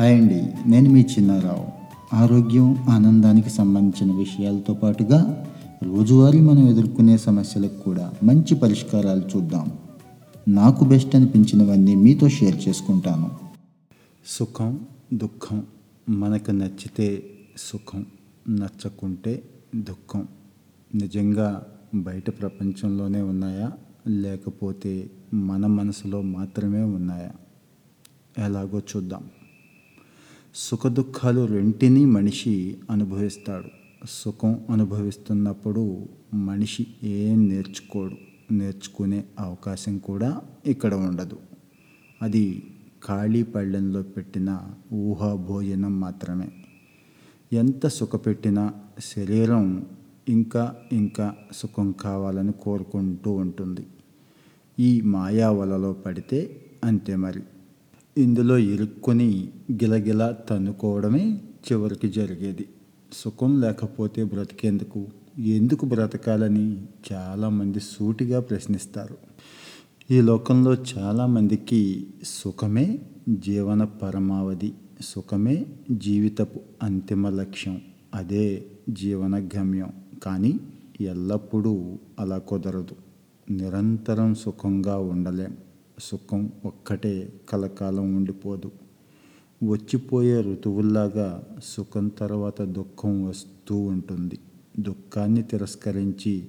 Hi అండి. నేను మీ చిన్నారావు. ఆరోగ్యం ఆనందానికి సంబంధించిన విషయాలతో పాటుగా రోజువారీ మనం ఎదుర్కొనే సమస్యలకు కూడా మంచి పరిష్కారాలు చూద్దాం. నాకు బెస్ట్ అనిపించినవన్నీ మీతో షేర్ చేసుకుంటాను. సుఖం దుఃఖం మనకు నచ్చితే సుఖం నచ్చకుంటే దుఃఖం నిజంగా బయట ప్రపంచంలోనే ఉన్నాయా? లేకపోతే మన మనసులో మాత్రమే ఉన్నాయా? ఎలాగో చూద్దాం. సుఖ దుఃఖాలు రెంటిని మనిషి అనుభవిస్తాడు. సుఖం అనుభవిస్తున్నప్పుడు మనిషి ఏం నేర్చుకోడు నేర్చుకునే అవకాశం కూడా ఇక్కడ ఉండదు. అది ఖాళీ పళ్ళెంలో పెట్టిన ఊహా భోజనం మాత్రమే. ఎంత సుఖపెట్టినా శరీరం ఇంకా ఇంకా సుఖం కావాలని కోరుకుంటూ ఉంటుంది. ఈ మాయా వలలో పడితే అంతే మరి. ఇందులో ఇరుక్కొని గిలగిల తన్నుకోవడమే చివరికి జరిగేది. సుఖం లేకపోతే బ్రతికేందుకు? ఎందుకు బ్రతకాలని చాలామంది సూటిగా ప్రశ్నిస్తారు. ఈ లోకంలో చాలామందికి సుఖమే జీవన పరమావధి సుఖమే జీవితపు అంతిమ లక్ష్యం అదే జీవన గమ్యం. కానీ ఎల్లప్పుడూ అలా కుదరదు. నిరంతరం సుఖంగా ఉండలేం. సుఖం ఒక్కటే కలకాలం ఉండిపోదు. వచ్చిపోయే ఋతువుల్లాగా సుఖం తర్వాత దుఃఖం వస్తూ ఉంటుంది. దుఃఖాన్ని తిరస్కరించి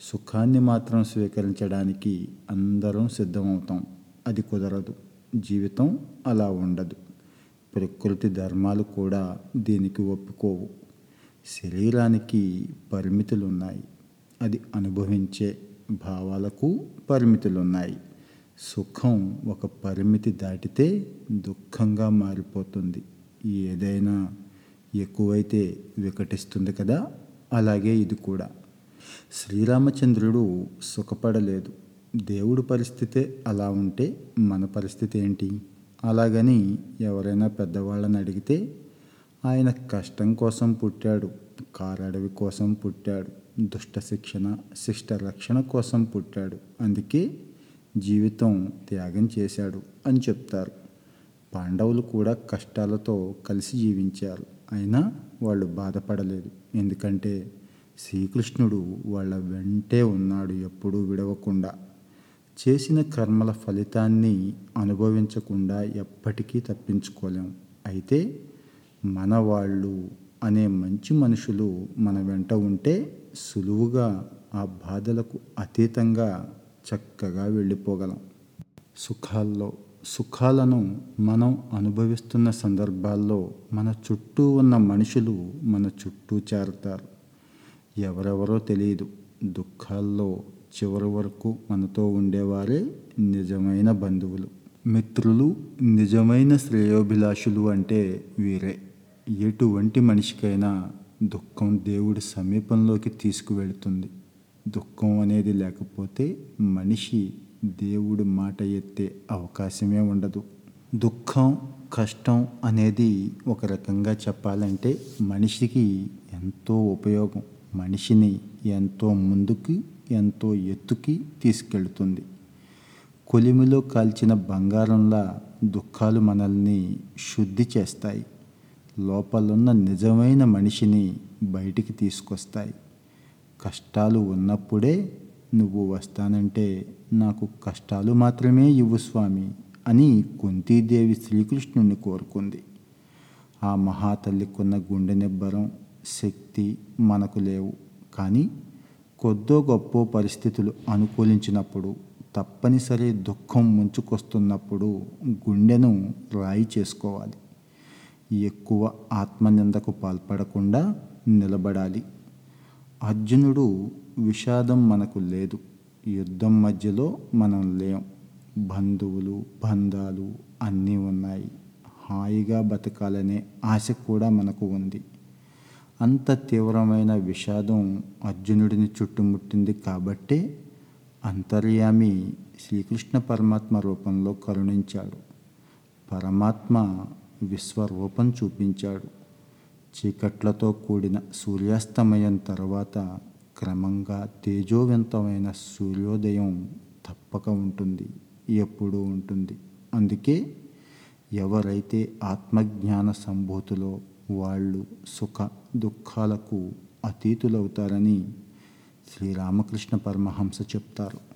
సుఖాన్ని మాత్రం స్వీకరించడానికి అందరం సిద్ధమవుతాం. అది కుదరదు. జీవితం అలా ఉండదు. ప్రకృతి ధర్మాలు కూడా దీనికి ఒప్పుకోవు. శరీరానికి పరిమితులు ఉన్నాయి అది అనుభవించే భావాలకు పరిమితులు ఉన్నాయి సుఖం ఒక పరిమితి దాటితే దుఃఖంగా మారిపోతుంది. ఏదైనా ఎక్కువైతే వికటిస్తుంది కదా? అలాగే ఇది కూడా. శ్రీరామచంద్రుడు సుఖపడలేదు. దేవుడి పరిస్థితే అలా ఉంటే మన పరిస్థితి ఏంటి? అలాగని ఎవరైనా పెద్దవాళ్ళని అడిగితే ఆయన కష్టం కోసం పుట్టాడు కారడవి కోసం పుట్టాడు దుష్ట శిక్షణ శిష్ట రక్షణ కోసం పుట్టాడు. అందుకే జీవితం త్యాగం చేశాడు అని చెప్తారు. పాండవులు కూడా కష్టాలతో కలిసి జీవించారు. అయినా వాళ్ళు బాధపడలేదు. ఎందుకంటే శ్రీకృష్ణుడు వాళ్ళ వెంటే ఉన్నాడు ఎప్పుడూ విడవకుండా. చేసిన కర్మల ఫలితాన్ని అనుభవించకుండా ఎప్పటికీ తప్పించుకోలేం. అయితే మన వాళ్ళు అనే మంచి మనుషులు మన వెంట ఉంటే సులువుగా ఆ బాధలకు అతీతంగా చక్కగా వెళ్ళిపోగలం. సుఖాల్లో సుఖాలను మనం అనుభవిస్తున్న సందర్భాల్లో మన చుట్టూ ఉన్న మనుషులు మన చుట్టూ చేరతారు. ఎవరెవరో తెలియదు. దుఃఖాల్లో చివరి వరకు మనతో ఉండేవారే నిజమైన బంధువులు. మిత్రులు నిజమైన శ్రేయోభిలాషులు అంటే వీరే. ఎటువంటి మనిషికైనా దుఃఖం దేవుడి సమీపంలోకి తీసుకువెళుతుంది. దుఃఖం అనేది లేకపోతే మనిషి దేవుడు మాట ఎత్తే అవకాశమే ఉండదు. దుఃఖం కష్టం అనేది ఒక రకంగా చెప్పాలంటే మనిషికి ఎంతో ఉపయోగం. మనిషిని ఎంతో ముందుకి ఎంతో ఎత్తుకి తీసుకెళ్తుంది. కొలిమిలో కాల్చిన బంగారంలా దుఃఖాలు మనల్ని శుద్ధి చేస్తాయి. లోపలున్న నిజమైన మనిషిని బయటికి తీసుకొస్తాయి. కష్టాలు ఉన్నప్పుడే నువ్వు వస్తానంటే నాకు కష్టాలు మాత్రమే ఇవ్వు స్వామి అని కుంతీదేవి శ్రీకృష్ణుని కోరుకుంది. ఆ మహాతల్లికున్న గుండె నిబ్బరం శక్తి మనకు లేవు. కానీ కొద్దో గొప్ప పరిస్థితులు అనుకూలించినప్పుడు తప్పనిసరి దుఃఖం ముంచుకొస్తున్నప్పుడు గుండెను రాయి చేసుకోవాలి. ఎక్కువ ఆత్మనిందకు పాల్పడకుండా నిలబడాలి. అర్జునుడు విషాదం మనకు లేదు. యుద్ధం మధ్యలో మనం లేం. బంధువులు బంధాలు అన్నీ ఉన్నాయి. హాయిగా బతకాలనే ఆశ కూడా మనకు ఉంది. అంత తీవ్రమైన విషాదం అర్జునుడిని చుట్టుముట్టింది కాబట్టే అంతర్యామి శ్రీకృష్ణ పరమాత్మ రూపంలో కరుణించాడు. పరమాత్మ విశ్వరూపం చూపించాడు. చీకట్లతో కూడిన సూర్యాస్తమయం తర్వాత క్రమంగా తేజోవంతమైన సూర్యోదయం తప్పక ఉంటుంది ఎప్పుడూ ఉంటుంది. అందుకే ఎవరైతే ఆత్మజ్ఞాన సంభూతిలో వాళ్ళు సుఖ దుఃఖాలకు అతీతులవుతారని శ్రీరామకృష్ణ పరమహంస చెప్తారు.